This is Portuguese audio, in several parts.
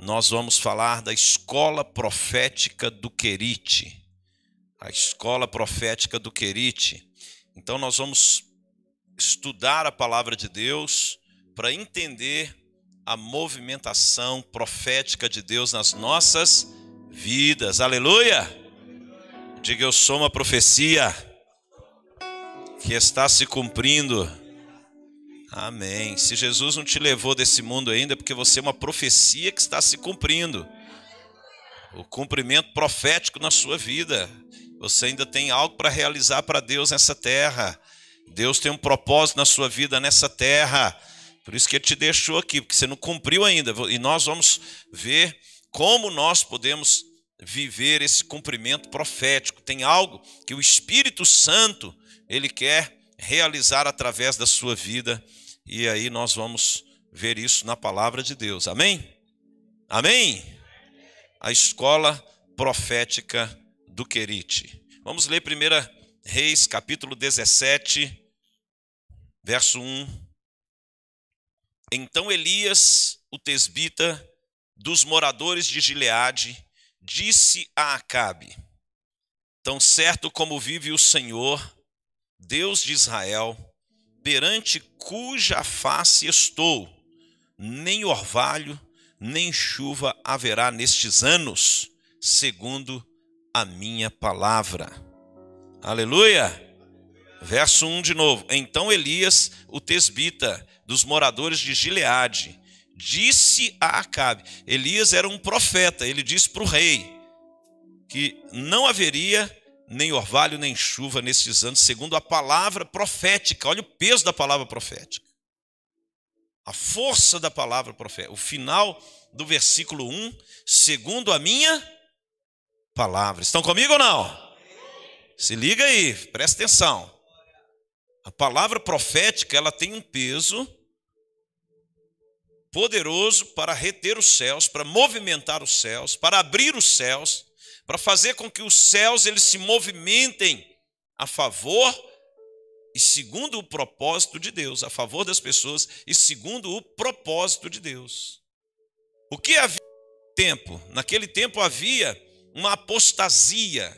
nós vamos falar da escola profética do Querite. A escola profética do Querite. Então, nós vamos estudar a palavra de Deus para entender a movimentação profética de Deus nas nossas vidas. Aleluia! Diga eu sou uma profecia que está se cumprindo. Amém. Se Jesus não te levou desse mundo ainda, é porque você é uma profecia que está se cumprindo. O cumprimento profético na sua vida. Você ainda tem algo para realizar para Deus nessa terra. Deus tem um propósito na sua vida nessa terra. Por isso que ele te deixou aqui, porque você não cumpriu ainda. E nós vamos ver como nós podemos viver esse cumprimento profético. Tem algo que o Espírito Santo ele quer realizar através da sua vida. E aí nós vamos ver isso na palavra de Deus. Amém? Amém? A escola profética do Querite. Vamos ler 1 Reis, capítulo 17, verso 1 então Elias, o tesbita, dos moradores de Gileade, disse a Acabe: Tão certo como vive o Senhor, Deus de Israel, perante cuja face estou, nem orvalho, nem chuva haverá nestes anos, segundo a minha palavra. Aleluia! Verso 1 de novo. Então Elias, o tesbita, dos moradores de Gileade, disse a Acabe: Elias era um profeta, ele disse para o rei que não haveria nem orvalho nem chuva nesses anos, segundo a palavra profética. Olha o peso da palavra profética. A força da palavra profética. O final do versículo 1, segundo a minha palavra. Estão comigo ou não? Se liga aí, presta atenção. A palavra profética, ela tem um peso poderoso para reter os céus, para movimentar os céus, para abrir os céus, para fazer com que os céus eles se movimentem a favor e segundo o propósito de Deus, a favor das pessoas e segundo o propósito de Deus. O que havia tempo? Naquele tempo havia uma apostasia,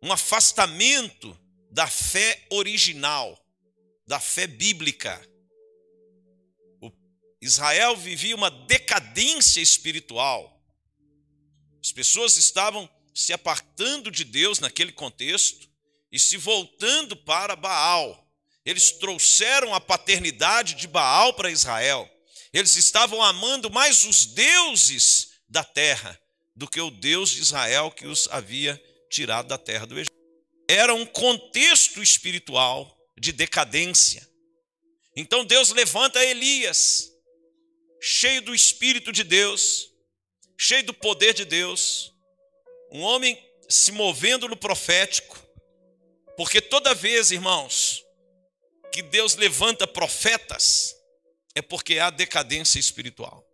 um afastamento da fé original, da fé bíblica. Israel vivia uma decadência espiritual. As pessoas estavam se apartando de Deus naquele contexto e se voltando para Baal. Eles trouxeram a paternidade de Baal para Israel. Eles estavam amando mais os deuses da terra do que o Deus de Israel que os havia tirado da terra do Egito. Era um contexto espiritual de decadência. Então Deus levanta Elias cheio do Espírito de Deus, cheio do poder de Deus, um homem se movendo no profético, porque toda vez, irmãos, que Deus levanta profetas, é porque há decadência espiritual.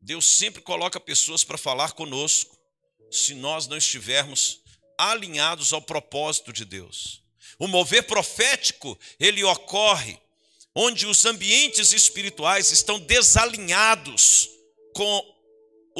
Deus sempre coloca pessoas para falar conosco, se nós não estivermos alinhados ao propósito de Deus. O mover profético, ele ocorre onde os ambientes espirituais estão desalinhados com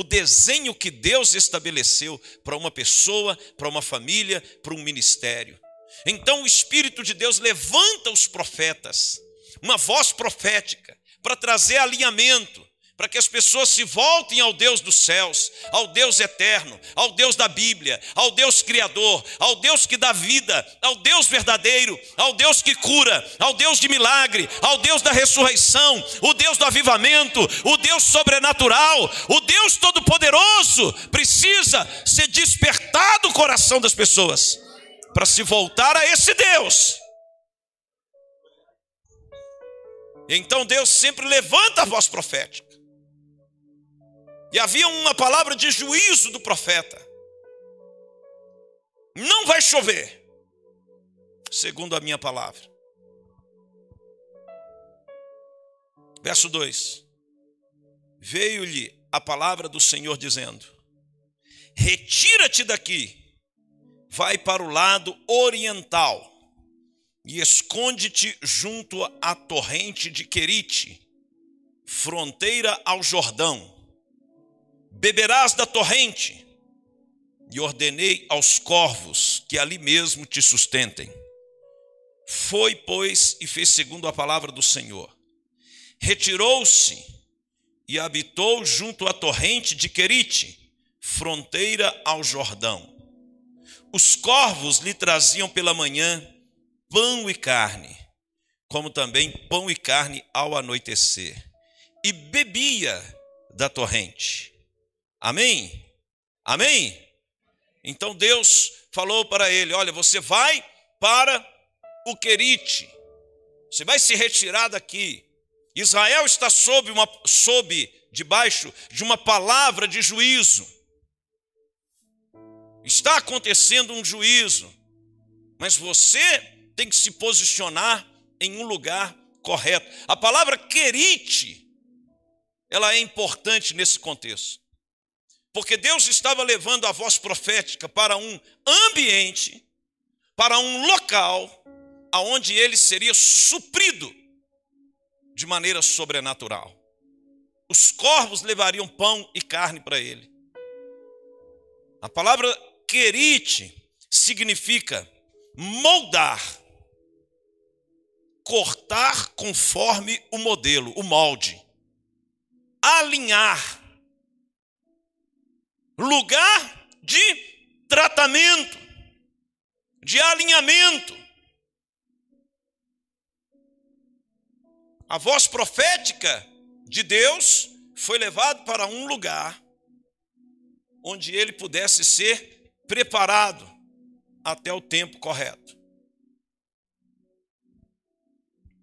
o desenho que Deus estabeleceu para uma pessoa, para uma família, para um ministério. Então o Espírito de Deus levanta os profetas, uma voz profética, para trazer alinhamento, para que as pessoas se voltem ao Deus dos céus, ao Deus eterno, ao Deus da Bíblia, ao Deus criador, ao Deus que dá vida, ao Deus verdadeiro, ao Deus que cura, ao Deus de milagre, ao Deus da ressurreição, o Deus do avivamento, o Deus sobrenatural, o Deus todo-poderoso. Precisa ser despertado o coração das pessoas para se voltar a esse Deus. Então Deus sempre levanta a voz profética. E havia uma palavra de juízo do profeta. Não vai chover, segundo a minha palavra. Verso 2: Veio-lhe a palavra do Senhor dizendo: Retira-te daqui, vai para o lado oriental e esconde-te junto à torrente de Querite, fronteira ao Jordão beberás da torrente, e ordenei aos corvos que ali mesmo te sustentem. Foi, pois, e fez segundo a palavra do Senhor. Retirou-se e habitou junto à torrente de Querite, fronteira ao Jordão. Os corvos lhe traziam pela manhã pão e carne, como também pão e carne ao anoitecer, e bebia da torrente. Amém? Amém? Então Deus falou para ele: Olha, você vai para o Querite, você vai se retirar daqui. Israel está sob, uma, sob debaixo de uma palavra de juízo. Está acontecendo um juízo, mas você tem que se posicionar em um lugar correto. A palavra querite, ela é importante nesse contexto. Porque Deus estava levando a voz profética para um ambiente, para um local, aonde ele seria suprido de maneira sobrenatural. Os corvos levariam pão e carne para ele. A palavra querite significa moldar, cortar conforme o modelo, o molde, alinhar lugar de tratamento, de alinhamento. A voz profética de Deus foi levado para um lugar onde ele pudesse ser preparado até o tempo correto.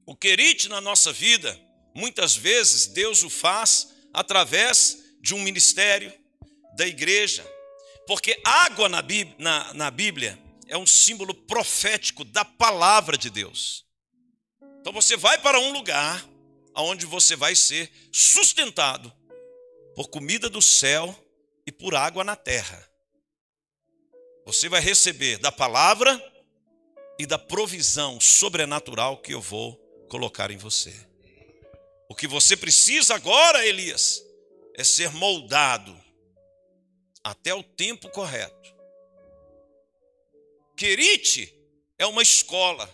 O querite na nossa vida, muitas vezes Deus o faz através de um ministério, da igreja, porque água na Bíblia, na, na Bíblia é um símbolo profético da palavra de Deus. Então você vai para um lugar onde você vai ser sustentado por comida do céu e por água na terra. Você vai receber da palavra e da provisão sobrenatural que eu vou colocar em você. O que você precisa agora, Elias, é ser moldado até o tempo correto. Querite é uma escola,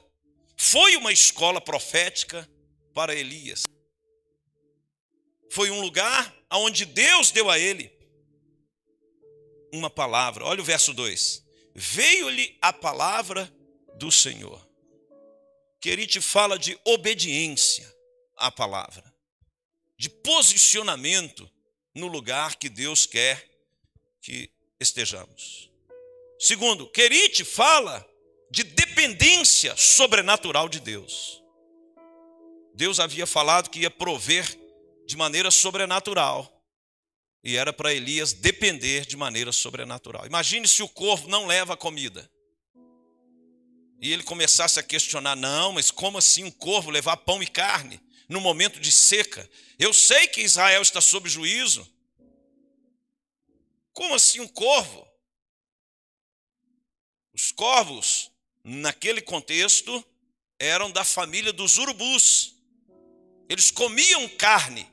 foi uma escola profética para Elias. Foi um lugar onde Deus deu a ele uma palavra. Olha o verso 2: Veio-lhe a palavra do Senhor. Querite fala de obediência à palavra, de posicionamento no lugar que Deus quer que estejamos. Segundo, Querite fala de dependência sobrenatural de Deus. Deus havia falado que ia prover de maneira sobrenatural. E era para Elias depender de maneira sobrenatural. Imagine se o corvo não leva comida. E ele começasse a questionar: não, mas como assim um corvo levar pão e carne no momento de seca? Eu sei que Israel está sob juízo, como assim um corvo? Os corvos, naquele contexto, eram da família dos urubus. Eles comiam carne.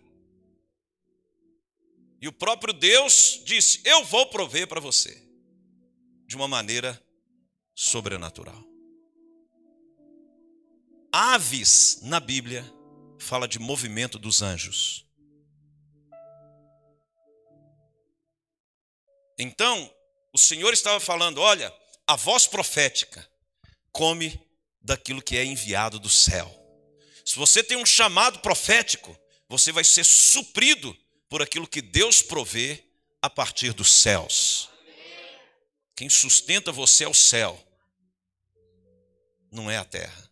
E o próprio Deus disse: Eu vou prover para você, de uma maneira sobrenatural. Aves na Bíblia fala de movimento dos anjos. Então, o Senhor estava falando: olha, a voz profética come daquilo que é enviado do céu. Se você tem um chamado profético, você vai ser suprido por aquilo que Deus provê a partir dos céus. Quem sustenta você é o céu, não é a terra.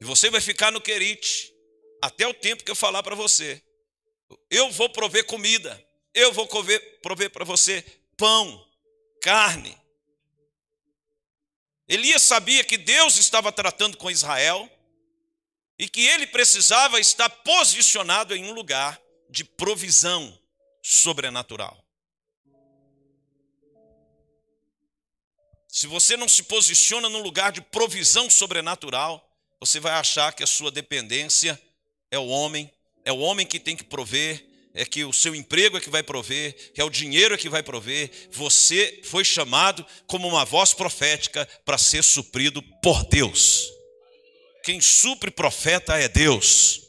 E você vai ficar no querite até o tempo que eu falar para você. Eu vou prover comida, eu vou prover para você pão, carne. Elias sabia que Deus estava tratando com Israel e que ele precisava estar posicionado em um lugar de provisão sobrenatural. Se você não se posiciona num lugar de provisão sobrenatural, você vai achar que a sua dependência é o homem, é o homem que tem que prover, é que o seu emprego é que vai prover, que é o dinheiro é que vai prover. Você foi chamado como uma voz profética para ser suprido por Deus. Quem supre profeta é Deus.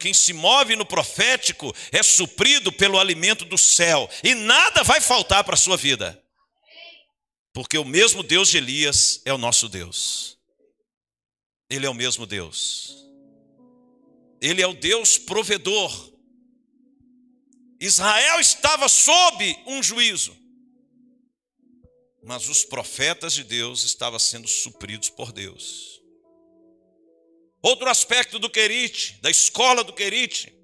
Quem se move no profético é suprido pelo alimento do céu, e nada vai faltar para a sua vida, porque o mesmo Deus de Elias é o nosso Deus, Ele é o mesmo Deus, Ele é o Deus provedor. Israel estava sob um juízo, mas os profetas de Deus estavam sendo supridos por Deus. Outro aspecto do Querite, da escola do Querite,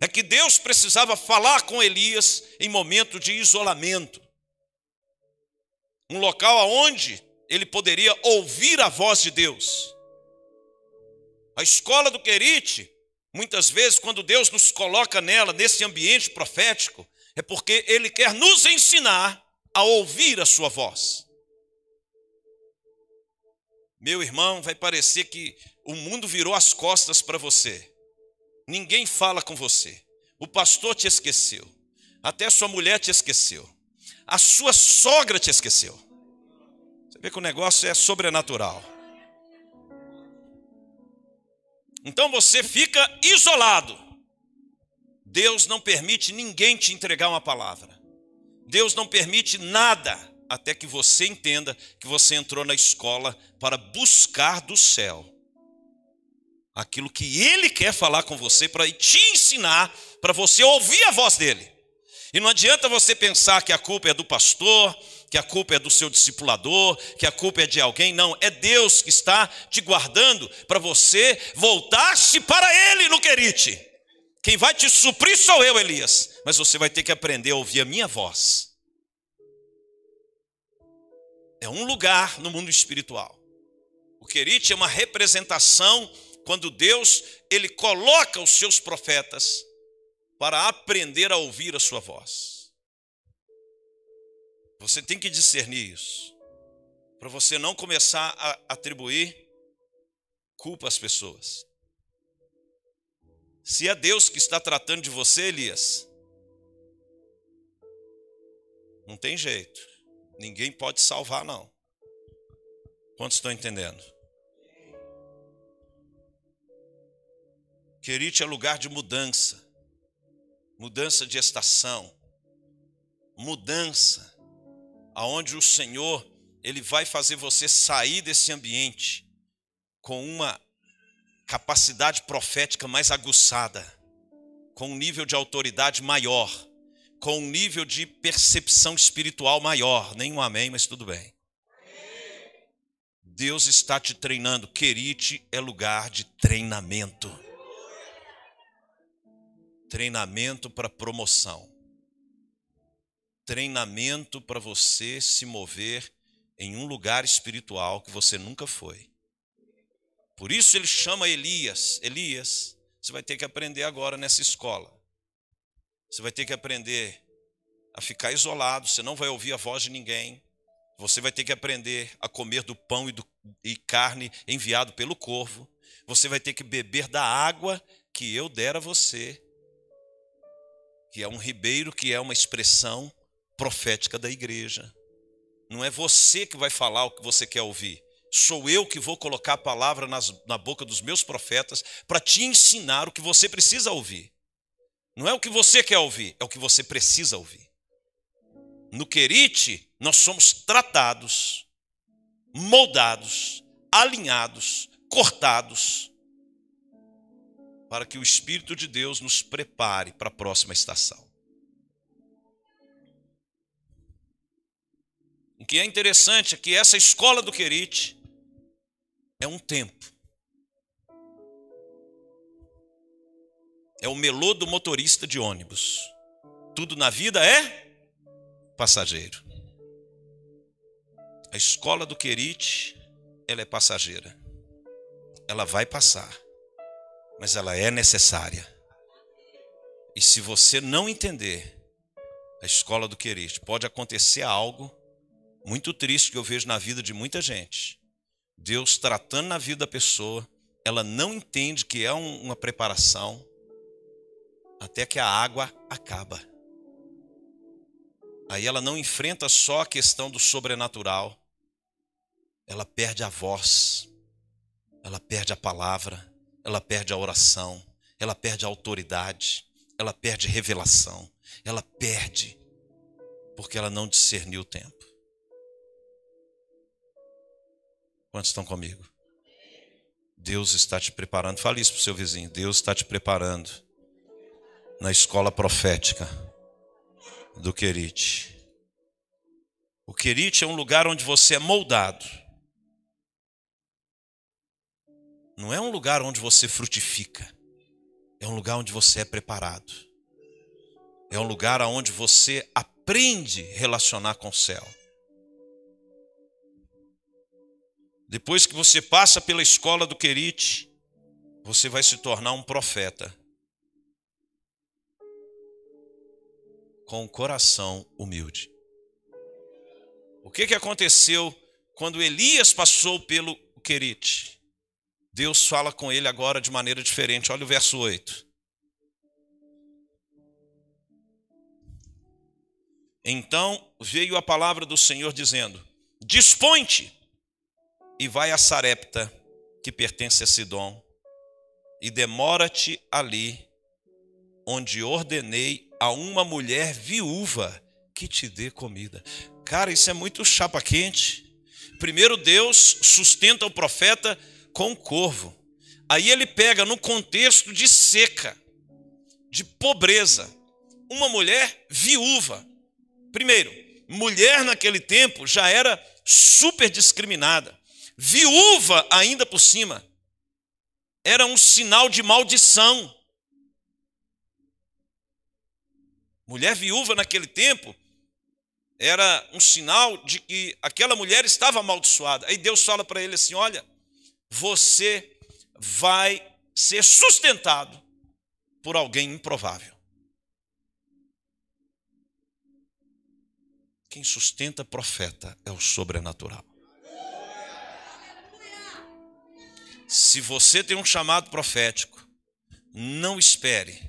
é que Deus precisava falar com Elias em momento de isolamento. Um local onde ele poderia ouvir a voz de Deus. A escola do Querite, muitas vezes, quando Deus nos coloca nela, nesse ambiente profético, é porque Ele quer nos ensinar a ouvir a Sua voz. Meu irmão, vai parecer que o mundo virou as costas para você. Ninguém fala com você. O pastor te esqueceu. Até sua mulher te esqueceu. A sua sogra te esqueceu. Você vê que o negócio é sobrenatural. Então você fica isolado. Deus não permite ninguém te entregar uma palavra. Deus não permite nada até que você entenda que você entrou na escola para buscar do céu aquilo que Ele quer falar com você, para te ensinar, para você ouvir a voz dele. E não adianta você pensar que a culpa é do pastor, que a culpa é do seu discipulador, que a culpa é de alguém. Não, é Deus que está te guardando para você voltar-se para Ele no querite. Quem vai te suprir sou eu, Elias. Mas você vai ter que aprender a ouvir a minha voz. É um lugar no mundo espiritual. O querite é uma representação quando Deus ele coloca os seus profetas para aprender a ouvir a sua voz. Você tem que discernir isso, para você não começar a atribuir culpa às pessoas. Se é Deus que está tratando de você, Elias, não tem jeito. Ninguém pode salvar, não. Quantos estão entendendo? Querite é lugar de mudança, mudança de estação, mudança, aonde o Senhor ele vai fazer você sair desse ambiente com uma capacidade profética mais aguçada, com um nível de autoridade maior, com um nível de percepção espiritual maior. Nenhum amém, mas tudo bem. Deus está te treinando. Querite é lugar de treinamento treinamento para promoção, treinamento para você se mover em um lugar espiritual que você nunca foi. Por isso ele chama Elias: Elias, você vai ter que aprender agora nessa escola. Você vai ter que aprender a ficar isolado, você não vai ouvir a voz de ninguém. Você vai ter que aprender a comer do pão e, do, e carne enviado pelo corvo. Você vai ter que beber da água que eu der a você que é um ribeiro, que é uma expressão profética da igreja. Não é você que vai falar o que você quer ouvir. Sou eu que vou colocar a palavra nas, na boca dos meus profetas para te ensinar o que você precisa ouvir. Não é o que você quer ouvir, é o que você precisa ouvir. No Querite, nós somos tratados, moldados, alinhados, cortados para que o Espírito de Deus nos prepare para a próxima estação. O que é interessante é que essa escola do Querite é um tempo. É o melô do motorista de ônibus. Tudo na vida é passageiro. A escola do Querite, ela é passageira. Ela vai passar mas ela é necessária. E se você não entender a escola do querer, pode acontecer algo muito triste que eu vejo na vida de muita gente. Deus tratando na vida da pessoa, ela não entende que é uma preparação, até que a água acaba. Aí ela não enfrenta só a questão do sobrenatural, ela perde a voz, ela perde a palavra, ela perde a oração, ela perde a autoridade, ela perde revelação, ela perde porque ela não discerniu o tempo. Quantos estão comigo? Deus está te preparando. Fale isso para o seu vizinho. Deus está te preparando na escola profética do Querite. O Querite é um lugar onde você é moldado. Não é um lugar onde você frutifica. É um lugar onde você é preparado. É um lugar onde você aprende a relacionar com o céu. Depois que você passa pela escola do Querite, você vai se tornar um profeta. Com um coração humilde. O que, que aconteceu quando Elias passou pelo Querite? Deus fala com ele agora de maneira diferente. Olha o verso 8. Então veio a palavra do Senhor dizendo: Dispõe-te e vai a Sarepta, que pertence a Sidom, e demora-te ali, onde ordenei a uma mulher viúva que te dê comida. Cara, isso é muito chapa quente. Primeiro Deus sustenta o profeta com o corvo. Aí ele pega no contexto de seca, de pobreza, uma mulher viúva. Primeiro, mulher naquele tempo já era super discriminada viúva ainda por cima, era um sinal de maldição. Mulher viúva naquele tempo era um sinal de que aquela mulher estava amaldiçoada. Aí Deus fala para ele assim: Olha, você vai ser sustentado por alguém improvável. Quem sustenta profeta é o sobrenatural. Se você tem um chamado profético, não espere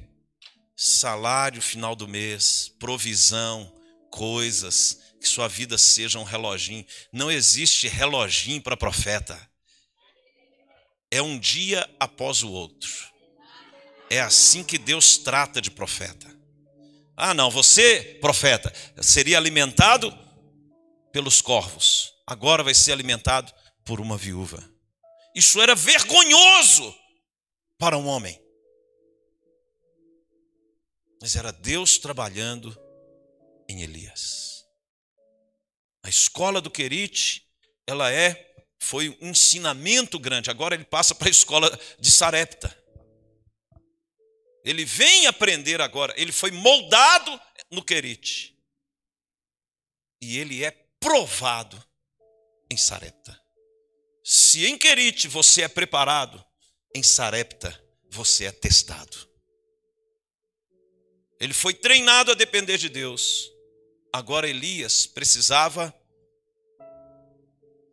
salário final do mês, provisão, coisas, que sua vida seja um reloginho. Não existe reloginho para profeta. É um dia após o outro. É assim que Deus trata de profeta. Ah, não, você, profeta, seria alimentado pelos corvos. Agora vai ser alimentado por uma viúva. Isso era vergonhoso para um homem. Mas era Deus trabalhando em Elias. A escola do Querite, ela é foi um ensinamento grande. Agora ele passa para a escola de Sarepta. Ele vem aprender agora. Ele foi moldado no Querite. E ele é provado em Sarepta. Se em Querite você é preparado, em Sarepta você é testado. Ele foi treinado a depender de Deus. Agora Elias precisava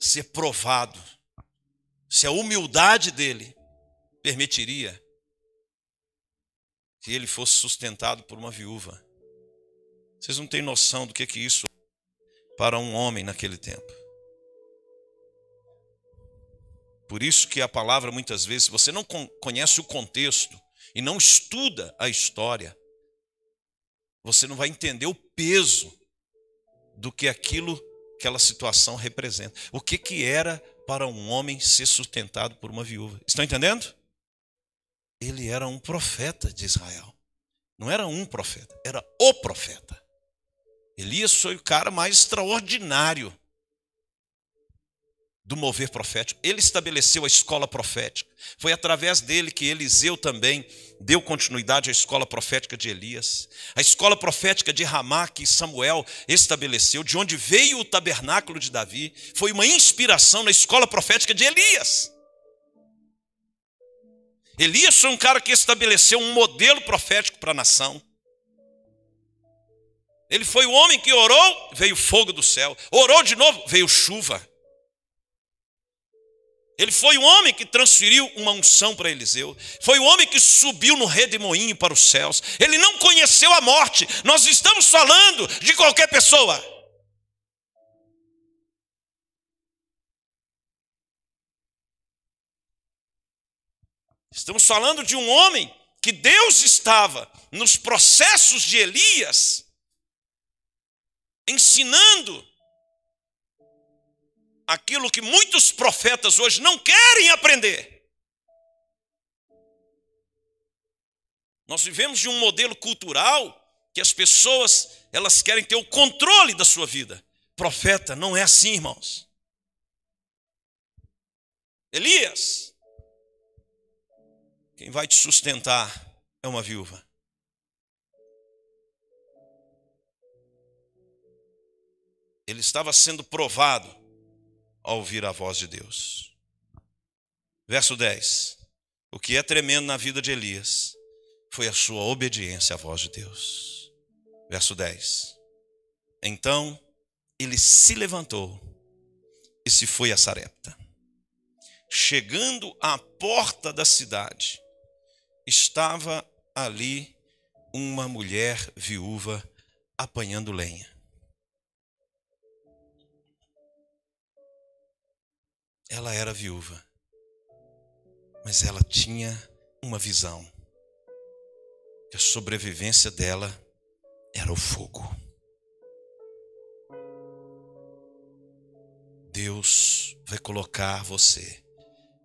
ser provado. Se a humildade dele permitiria que ele fosse sustentado por uma viúva. Vocês não têm noção do que, que isso é para um homem naquele tempo. Por isso que a palavra muitas vezes, se você não conhece o contexto e não estuda a história, você não vai entender o peso do que aquilo, aquela situação representa. O que que era para um homem ser sustentado por uma viúva? Estão entendendo? Ele era um profeta de Israel. Não era um profeta, era o profeta. Elias foi o cara mais extraordinário do mover profético. Ele estabeleceu a escola profética. Foi através dele que Eliseu também deu continuidade à escola profética de Elias. A escola profética de Ramá, que Samuel estabeleceu, de onde veio o tabernáculo de Davi, foi uma inspiração na escola profética de Elias. Elias foi um cara que estabeleceu um modelo profético para a nação. Ele foi o homem que orou, veio fogo do céu. Orou de novo, veio chuva. Ele foi o homem que transferiu uma unção para Eliseu. Foi o homem que subiu no redemoinho para os céus. Ele não conheceu a morte. Nós estamos falando de qualquer pessoa. Estamos falando de um homem que Deus estava nos processos de Elias ensinando aquilo que muitos profetas hoje não querem aprender. Nós vivemos de um modelo cultural que as pessoas, elas querem ter o controle da sua vida. Profeta não é assim, irmãos. Elias, quem vai te sustentar é uma viúva. Ele estava sendo provado ao ouvir a voz de Deus. Verso 10. O que é tremendo na vida de Elias foi a sua obediência à voz de Deus. Verso 10. Então ele se levantou e se foi a Sarepta. Chegando à porta da cidade, estava ali uma mulher viúva apanhando lenha. Ela era viúva, mas ela tinha uma visão que a sobrevivência dela era o fogo. Deus vai colocar você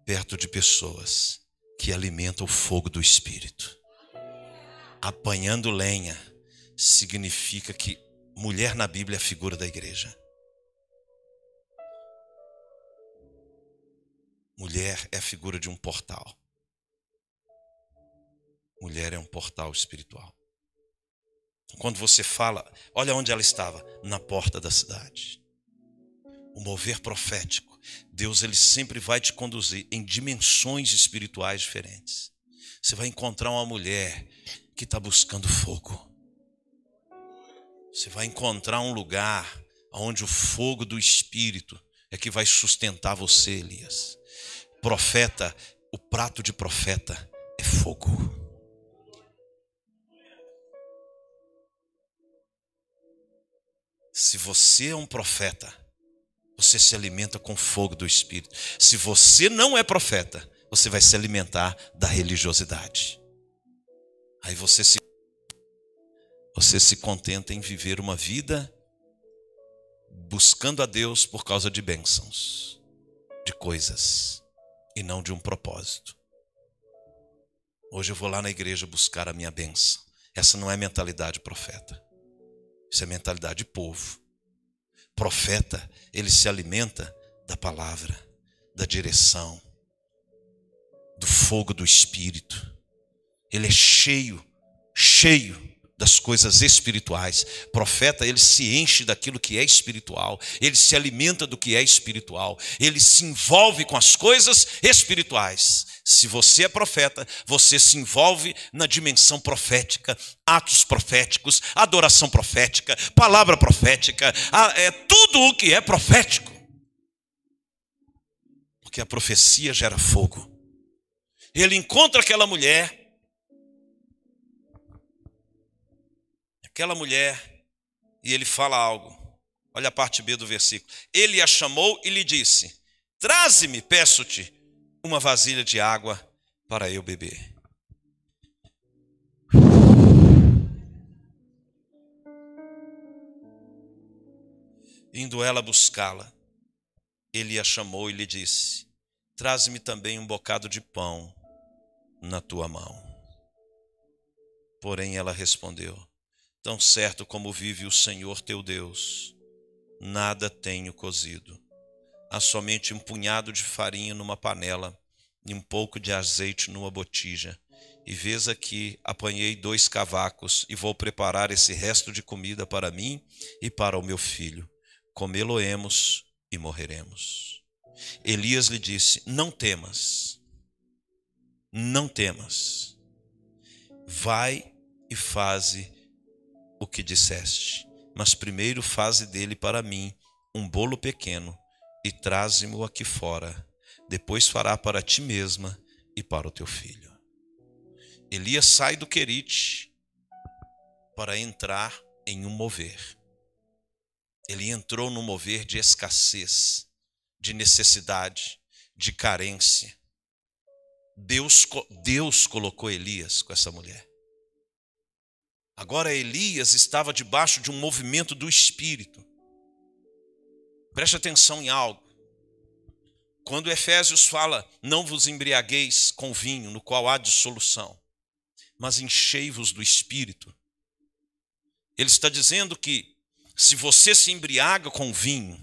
perto de pessoas que alimentam o fogo do espírito. Apanhando lenha significa que mulher na Bíblia é a figura da igreja. Mulher é a figura de um portal. Mulher é um portal espiritual. Quando você fala, olha onde ela estava, na porta da cidade. O mover profético, Deus ele sempre vai te conduzir em dimensões espirituais diferentes. Você vai encontrar uma mulher que está buscando fogo. Você vai encontrar um lugar onde o fogo do Espírito é que vai sustentar você, Elias. Profeta, o prato de profeta é fogo. Se você é um profeta, você se alimenta com fogo do Espírito. Se você não é profeta, você vai se alimentar da religiosidade. Aí você se você se contenta em viver uma vida buscando a Deus por causa de bênçãos, de coisas e não de um propósito. Hoje eu vou lá na igreja buscar a minha benção. Essa não é mentalidade profeta. Isso é mentalidade de povo. Profeta, ele se alimenta da palavra, da direção, do fogo do espírito. Ele é cheio, cheio das coisas espirituais. Profeta, ele se enche daquilo que é espiritual, ele se alimenta do que é espiritual, ele se envolve com as coisas espirituais. Se você é profeta, você se envolve na dimensão profética, atos proféticos, adoração profética, palavra profética, é tudo o que é profético. Porque a profecia gera fogo. Ele encontra aquela mulher aquela mulher e ele fala algo. Olha a parte B do versículo. Ele a chamou e lhe disse: Traze-me, peço-te, uma vasilha de água para eu beber. Indo ela buscá-la, ele a chamou e lhe disse: Traze-me também um bocado de pão na tua mão. Porém ela respondeu: Tão certo como vive o Senhor teu Deus, nada tenho cozido. Há somente um punhado de farinha numa panela e um pouco de azeite numa botija. E vês aqui, apanhei dois cavacos e vou preparar esse resto de comida para mim e para o meu filho. Comê-lo-emos e morreremos. Elias lhe disse: Não temas, não temas. Vai e faze o que disseste, mas primeiro faze dele para mim um bolo pequeno e traze-mo aqui fora. depois fará para ti mesma e para o teu filho. Elias sai do Querite para entrar em um mover. Ele entrou no mover de escassez, de necessidade, de carência. Deus, Deus colocou Elias com essa mulher. Agora Elias estava debaixo de um movimento do Espírito. Preste atenção em algo. Quando Efésios fala, não vos embriagueis com vinho, no qual há dissolução, mas enchei-vos do Espírito. Ele está dizendo que se você se embriaga com vinho,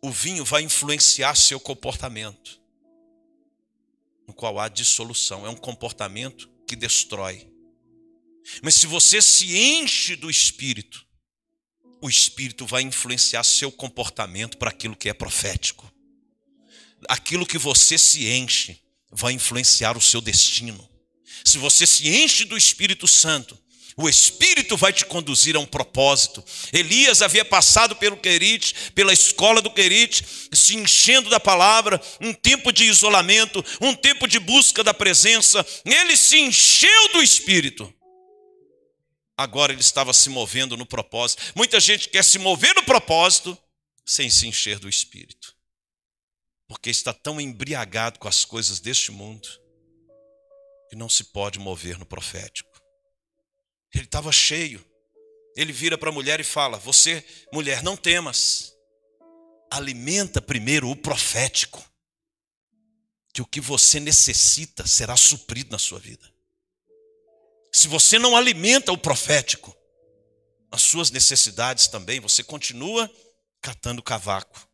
o vinho vai influenciar seu comportamento, no qual há dissolução. É um comportamento que destrói. Mas se você se enche do Espírito, o Espírito vai influenciar seu comportamento para aquilo que é profético. Aquilo que você se enche vai influenciar o seu destino. Se você se enche do Espírito Santo, o Espírito vai te conduzir a um propósito. Elias havia passado pelo Querite, pela escola do Querite, se enchendo da palavra, um tempo de isolamento, um tempo de busca da presença. Ele se encheu do Espírito agora ele estava se movendo no propósito. Muita gente quer se mover no propósito sem se encher do Espírito, porque está tão embriagado com as coisas deste mundo que não se pode mover no profético. Ele estava cheio. Ele vira para a mulher e fala: Você, mulher, não temas, alimenta primeiro o profético, que o que você necessita será suprido na sua vida se você não alimenta o profético, as suas necessidades também, você continua catando cavaco.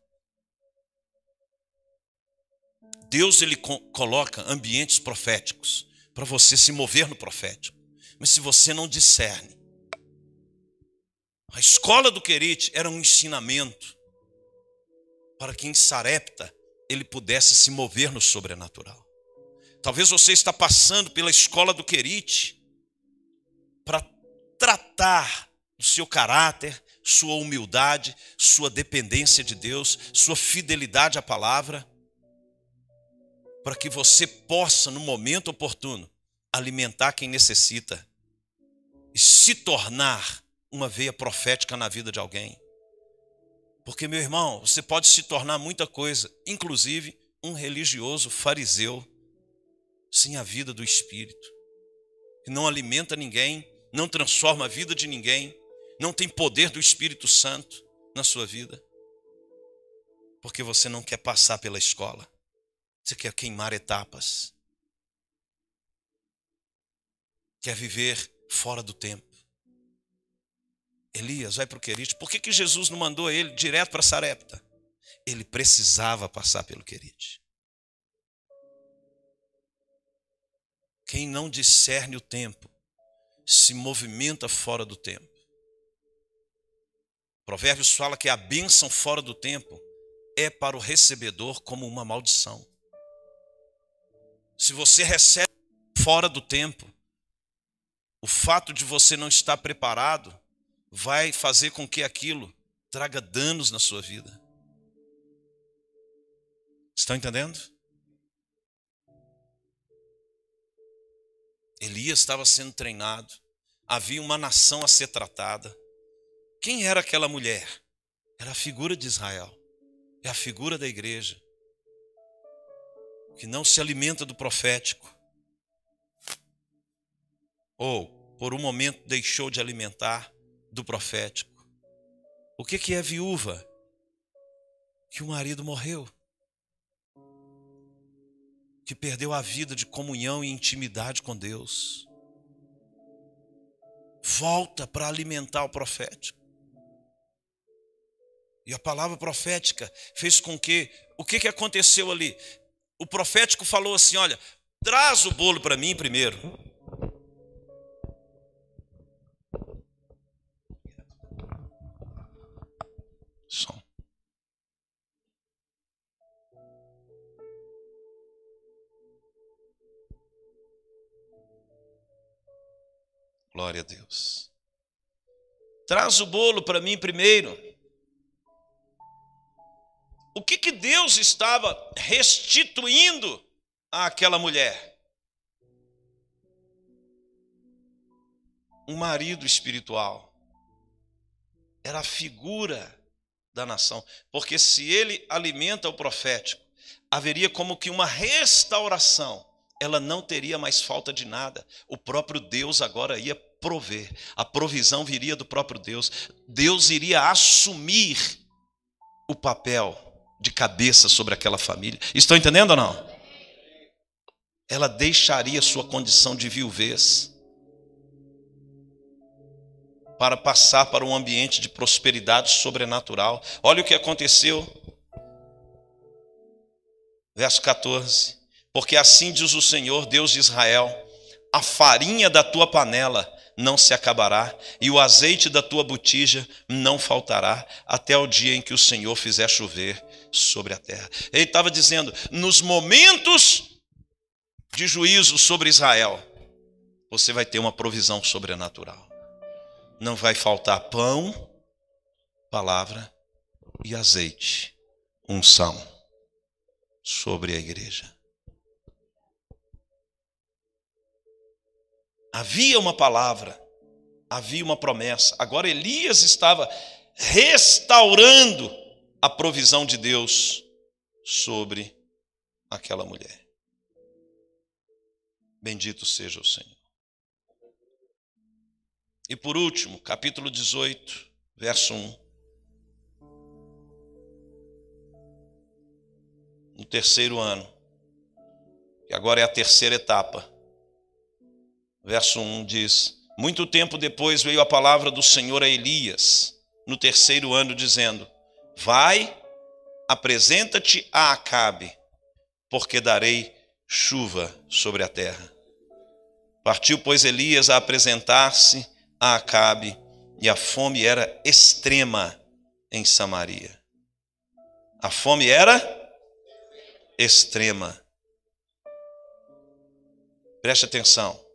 Deus ele coloca ambientes proféticos para você se mover no profético. Mas se você não discerne, a escola do Querite era um ensinamento para que em Sarepta ele pudesse se mover no sobrenatural. Talvez você está passando pela escola do Querite tratar do seu caráter, sua humildade, sua dependência de Deus, sua fidelidade à palavra, para que você possa, no momento oportuno, alimentar quem necessita e se tornar uma veia profética na vida de alguém. Porque, meu irmão, você pode se tornar muita coisa, inclusive um religioso fariseu, sem a vida do Espírito, que não alimenta ninguém, não transforma a vida de ninguém, não tem poder do Espírito Santo na sua vida, porque você não quer passar pela escola, você quer queimar etapas, quer viver fora do tempo. Elias vai para o Querite. Por que, que Jesus não mandou ele direto para Sarepta? Ele precisava passar pelo Querite. Quem não discerne o tempo se movimenta fora do tempo. Provérbios fala que a bênção fora do tempo é para o recebedor como uma maldição. Se você recebe fora do tempo, o fato de você não estar preparado vai fazer com que aquilo traga danos na sua vida. Estão entendendo? Elias estava sendo treinado, havia uma nação a ser tratada. Quem era aquela mulher? Era a figura de Israel, é a figura da igreja, que não se alimenta do profético, ou por um momento deixou de alimentar do profético. O que, é viúva? Que o marido morreu que perdeu a vida de comunhão e intimidade com Deus. Volta para alimentar o profético. E a palavra profética fez com que. O que, que aconteceu ali? O profético falou assim: olha, traz o bolo para mim primeiro. Glória a Deus. Traz o bolo para mim primeiro. O que, que Deus estava restituindo àquela mulher? Um marido espiritual. Era a figura da nação. Porque se ele alimenta o profético, haveria como que uma restauração. Ela não teria mais falta de nada. O próprio Deus agora ia prover. A provisão viria do próprio Deus. Deus iria assumir o papel de cabeça sobre aquela família. Estão entendendo ou não? Ela deixaria sua condição de viuvez para passar para um ambiente de prosperidade sobrenatural. Olha o que aconteceu. Verso 14. Porque assim diz o Senhor, Deus de Israel: a farinha da tua panela não se acabará, e o azeite da tua botija não faltará, até o dia em que o Senhor fizer chover sobre a terra. Ele estava dizendo: nos momentos de juízo sobre Israel, você vai ter uma provisão sobrenatural não vai faltar pão, palavra e azeite, unção sobre a igreja. Havia uma palavra, havia uma promessa. Agora Elias estava restaurando a provisão de Deus sobre aquela mulher. Bendito seja o Senhor. E por último, capítulo 18, verso 1. No terceiro ano, que agora é a terceira etapa. Verso 1 diz: Muito tempo depois veio a palavra do Senhor a Elias, no terceiro ano, dizendo: Vai, apresenta-te a Acabe, porque darei chuva sobre a terra. Partiu, pois, Elias a apresentar-se a Acabe, e a fome era extrema em Samaria. A fome era extrema. Preste atenção.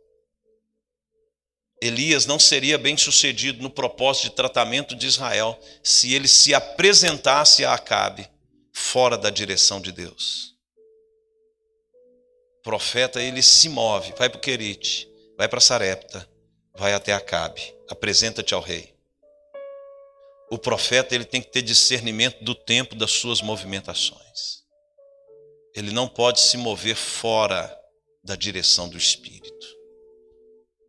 Elias não seria bem sucedido no propósito de tratamento de Israel se ele se apresentasse a Acabe fora da direção de Deus. O profeta ele se move, vai para Querite, vai para Sarepta, vai até Acabe, apresenta-te ao rei. O profeta ele tem que ter discernimento do tempo das suas movimentações. Ele não pode se mover fora da direção do Espírito.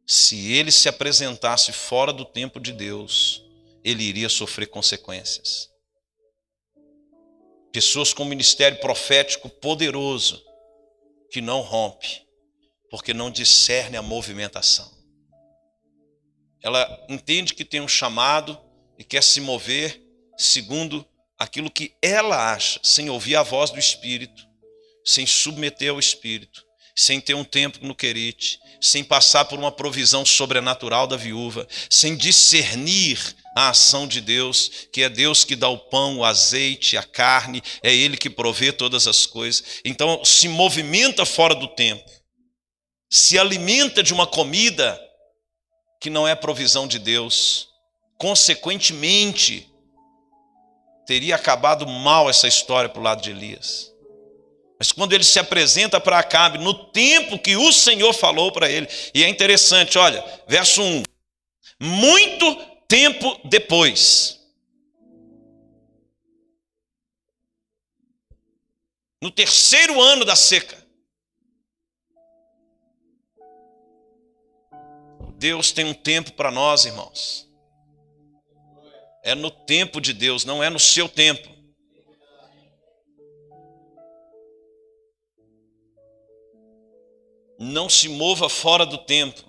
Se ele se apresentasse fora do tempo de Deus, ele iria sofrer consequências. Pessoas com ministério profético poderoso que não rompe, porque não discerne a movimentação ela entende que tem um chamado e quer se mover segundo aquilo que ela acha, sem ouvir a voz do Espírito, sem submeter ao Espírito, sem ter um tempo no querite, sem passar por uma provisão sobrenatural da viúva, sem discernir a ação de Deus, que é Deus que dá o pão, o azeite, a carne, é Ele que provê todas as coisas. Então se movimenta fora do tempo, se alimenta de uma comida que não é provisão de Deus. Consequentemente, teria acabado mal essa história para o lado de Elias. Mas quando ele se apresenta para Acabe, no tempo que o Senhor falou para ele, e é interessante, olha, verso 1: muito tempo depois, no terceiro ano da seca, Deus tem um tempo para nós, irmãos. É no tempo de Deus, não é no seu tempo. Não se mova fora do tempo.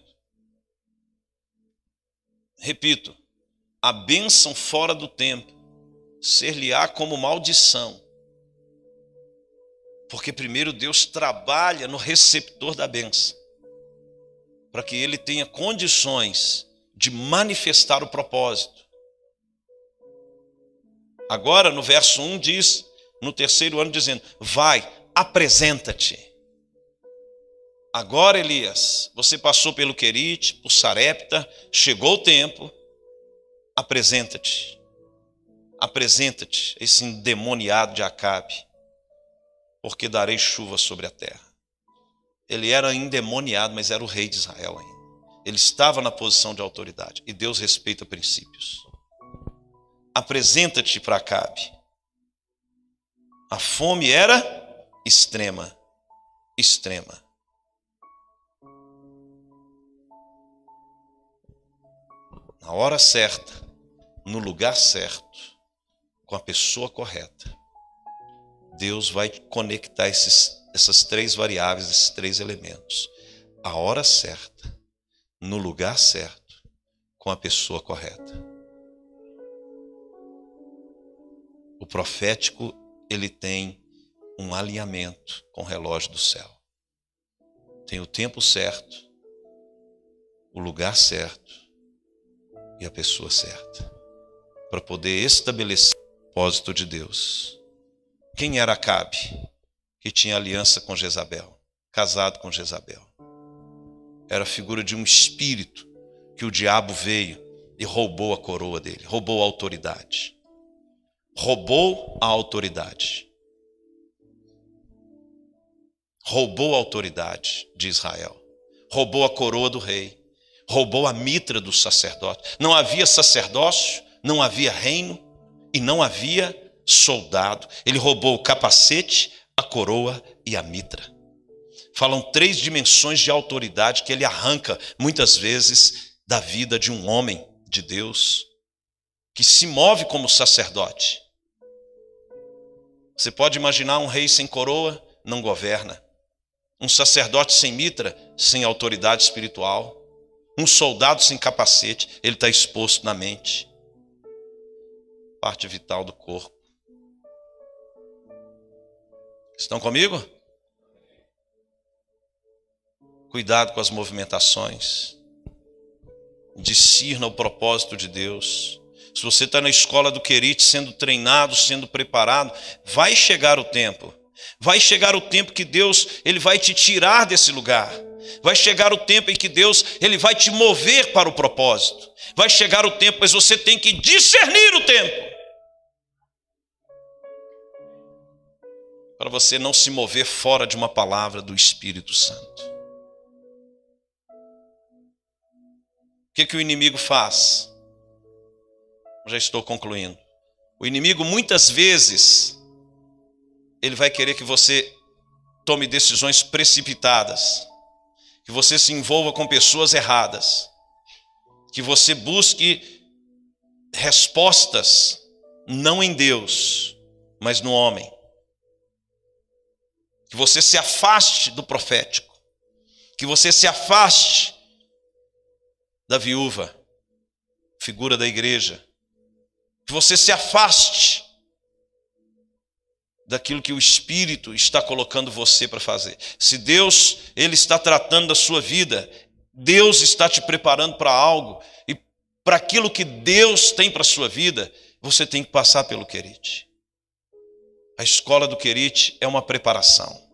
Repito, a bênção fora do tempo ser-lhe-á como maldição. Porque primeiro Deus trabalha no receptor da bênção para que ele tenha condições de manifestar o propósito. Agora, no verso 1 diz, no terceiro ano, dizendo: Vai, apresenta-te. Agora, Elias, você passou pelo Querite, por Sarepta, chegou o tempo, apresenta-te. Apresenta-te, esse endemoniado de Acabe, porque darei chuva sobre a terra. Ele era endemoniado, mas era o rei de Israel ainda. Ele estava na posição de autoridade e Deus respeita princípios. Apresenta-te para Acabe. A fome era extrema, extrema. Na hora certa, no lugar certo, com a pessoa correta, Deus vai conectar esses, essas três variáveis, esses três elementos. A hora certa, no lugar certo, com a pessoa correta. O profético, ele tem um alinhamento com o relógio do céu. Tem o tempo certo, o lugar certo e a pessoa certa para poder estabelecer o propósito de Deus. Quem era Acabe, que tinha aliança com Jezabel, casado com Jezabel? era a figura de um espírito que o diabo veio e roubou a coroa dele, roubou a autoridade. Roubou a autoridade. Roubou a autoridade de Israel. Roubou a coroa do rei. Roubou a mitra do sacerdote. Não havia sacerdócio, não havia reino e não havia soldado. Ele roubou o capacete, a coroa e a mitra falam três dimensões de autoridade que ele arranca muitas vezes da vida de um homem de Deus que se move como sacerdote. Você pode imaginar um rei sem coroa, não governa. Um sacerdote sem mitra, sem autoridade espiritual. Um soldado sem capacete, ele está exposto na mente. Parte vital do corpo. Estão comigo? Cuidado com as movimentações. Discirna o propósito de Deus. Se você está na escola do Querite sendo treinado, sendo preparado, vai chegar o tempo. Vai chegar o tempo que Deus ele vai te tirar desse lugar. Vai chegar o tempo em que Deus ele vai te mover para o propósito. Vai chegar o tempo, mas você tem que discernir o tempo. Para você não se mover fora de uma palavra do Espírito Santo. que, que o inimigo faz? Já estou concluindo. O inimigo muitas vezes ele vai querer que você tome decisões precipitadas, que você se envolva com pessoas erradas, que você busque respostas não em Deus, mas no homem. Que você se afaste do profético, que você se afaste da viúva, figura da igreja. Que você se afaste daquilo que o Espírito está colocando você para fazer. Se Deus ele está tratando da sua vida, Deus está te preparando para algo e para aquilo que Deus tem para a sua vida, você tem que passar pelo Querite. A escola do Querite é uma preparação.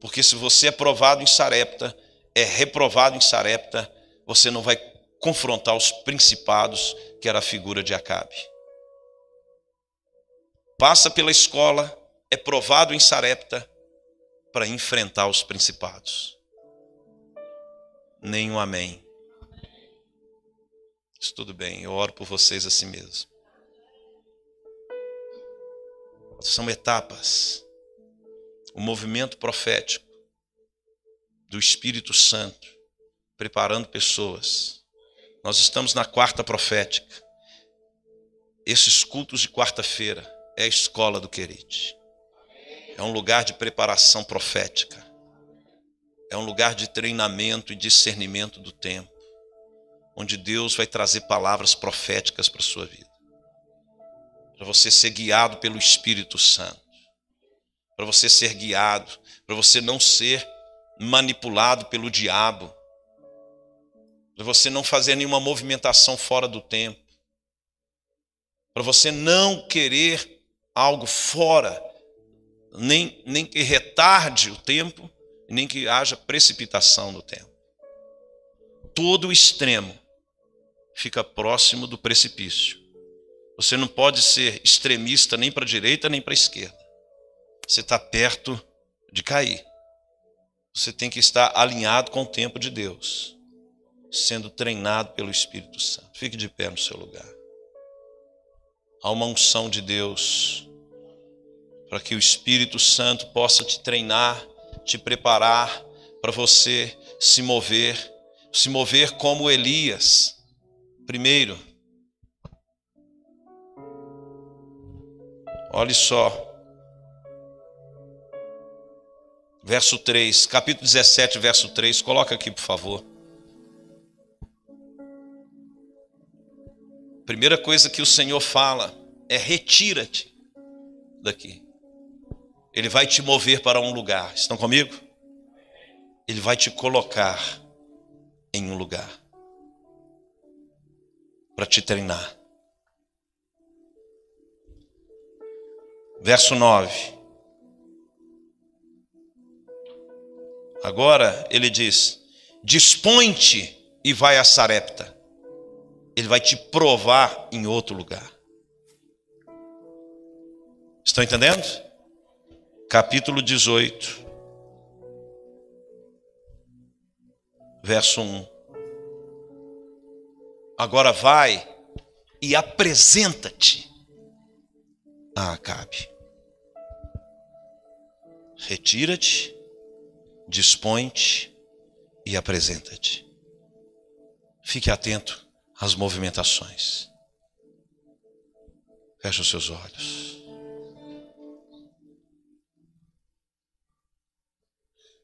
Porque se você é provado em Sarepta, é reprovado em Sarepta, você não vai confrontar os principados, que era a figura de Acabe. Passa pela escola, é provado em Sarepta para enfrentar os principados. Nenhum amém. Isso tudo bem, eu oro por vocês assim mesmo. São etapas. O movimento profético do Espírito Santo, preparando pessoas. Nós estamos na quarta profética. Esses cultos de quarta-feira é a escola do Querite. É um lugar de preparação profética. É um lugar de treinamento e discernimento do tempo, onde Deus vai trazer palavras proféticas para a sua vida. Para você ser guiado pelo Espírito Santo. Para você ser guiado, para você não ser manipulado pelo diabo, para você não fazer nenhuma movimentação fora do tempo, para você não querer algo fora, nem, nem que retarde o tempo, nem que haja precipitação no tempo. Todo extremo fica próximo do precipício. Você não pode ser extremista nem para a direita nem para a esquerda. Você está perto de cair. Você tem que estar alinhado com o tempo de Deus, sendo treinado pelo Espírito Santo. Fique de pé no seu lugar. Há uma unção de Deus para que o Espírito Santo possa te treinar, te preparar para você se mover, se mover como Elias. Primeiro, olhe só, verso 3, capítulo 17, verso 3, coloca aqui, por favor. Primeira coisa que o Senhor fala é: retira-te daqui. Ele vai te mover para um lugar. Estão comigo? Ele vai te colocar em um lugar para te treinar. Verso 9. Agora ele diz: Dispõe-te e vai a Sarepta. Ele vai te provar em outro lugar. Estão entendendo? Capítulo 18, verso 1. Agora vai e apresenta-te a Acabe. Retira-te dispõe-te e apresenta-te. Fique atento às movimentações. Feche os seus olhos.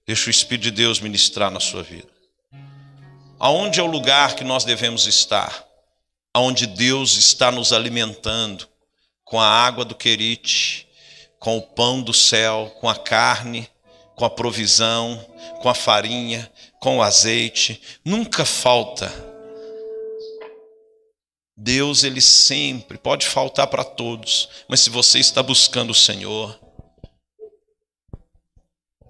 Deixa o Espírito de Deus ministrar na sua vida. Aonde é o lugar que nós devemos estar? Aonde Deus está nos alimentando com a água do querite, com o pão do céu, com a carne com a provisão, com a farinha, com o azeite, nunca falta. Deus, ele sempre pode faltar para todos, mas se você está buscando o Senhor,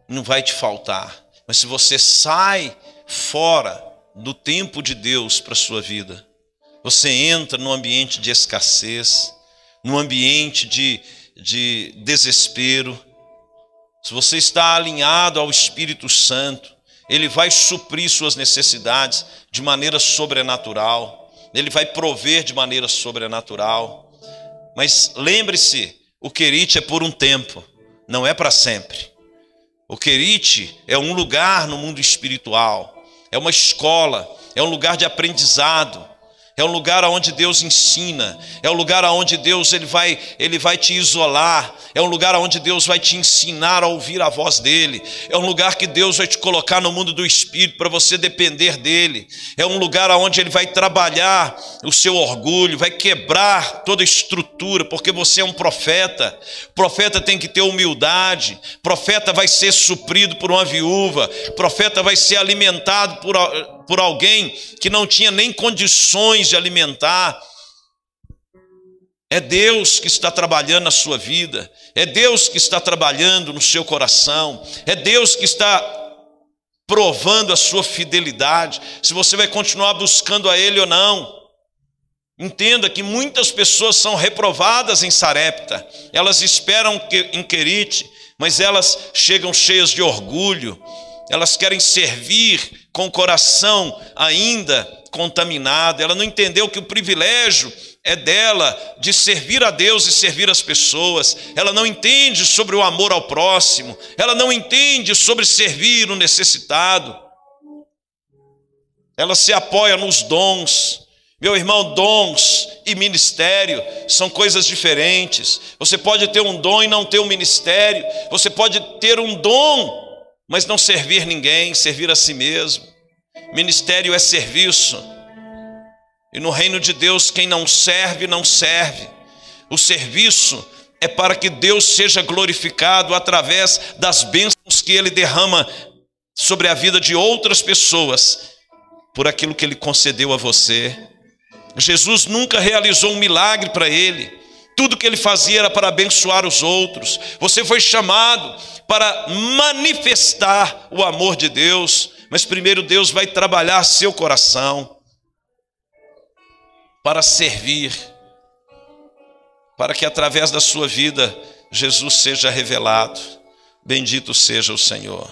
não vai te faltar. Mas se você sai fora do tempo de Deus para sua vida, você entra num ambiente de escassez, num ambiente de, de desespero, se você está alinhado ao Espírito Santo, ele vai suprir suas necessidades de maneira sobrenatural, ele vai prover de maneira sobrenatural. Mas lembre-se, o querite é por um tempo, não é para sempre. O querite é um lugar no mundo espiritual, é uma escola, é um lugar de aprendizado, é um lugar onde Deus ensina, é um lugar onde Deus ele vai, ele vai te isolar, é um lugar onde Deus vai te ensinar a ouvir a voz dele, é um lugar que Deus vai te colocar no mundo do espírito para você depender dele, é um lugar onde ele vai trabalhar o seu orgulho, vai quebrar toda estrutura, porque você é um profeta. Profeta tem que ter humildade, profeta vai ser suprido por uma viúva, profeta vai ser alimentado por por alguém que não tinha nem condições de alimentar. É Deus que está trabalhando na sua vida, é Deus que está trabalhando no seu coração, é Deus que está provando a sua fidelidade, se você vai continuar buscando a Ele ou não. Entenda que muitas pessoas são reprovadas em Sarepta, elas esperam em Querite, mas elas chegam cheias de orgulho, elas querem servir com o coração ainda contaminado, ela não entendeu que o privilégio é dela de servir a Deus e servir as pessoas, ela não entende sobre o amor ao próximo, ela não entende sobre servir o necessitado, ela se apoia nos dons. Meu irmão, dons e ministério são coisas diferentes. Você pode ter um dom e não ter um ministério, você pode ter um dom mas não servir ninguém, servir a si mesmo. Ministério é serviço. E no reino de Deus, quem não serve, não serve. O serviço é para que Deus seja glorificado através das bênçãos que Ele derrama sobre a vida de outras pessoas, por aquilo que Ele concedeu a você. Jesus nunca realizou um milagre para Ele, tudo que Ele fazia era para abençoar os outros. Você foi chamado para manifestar o amor de Deus, mas primeiro Deus vai trabalhar seu coração para servir. para que através da sua vida Jesus seja revelado. Bendito seja o Senhor.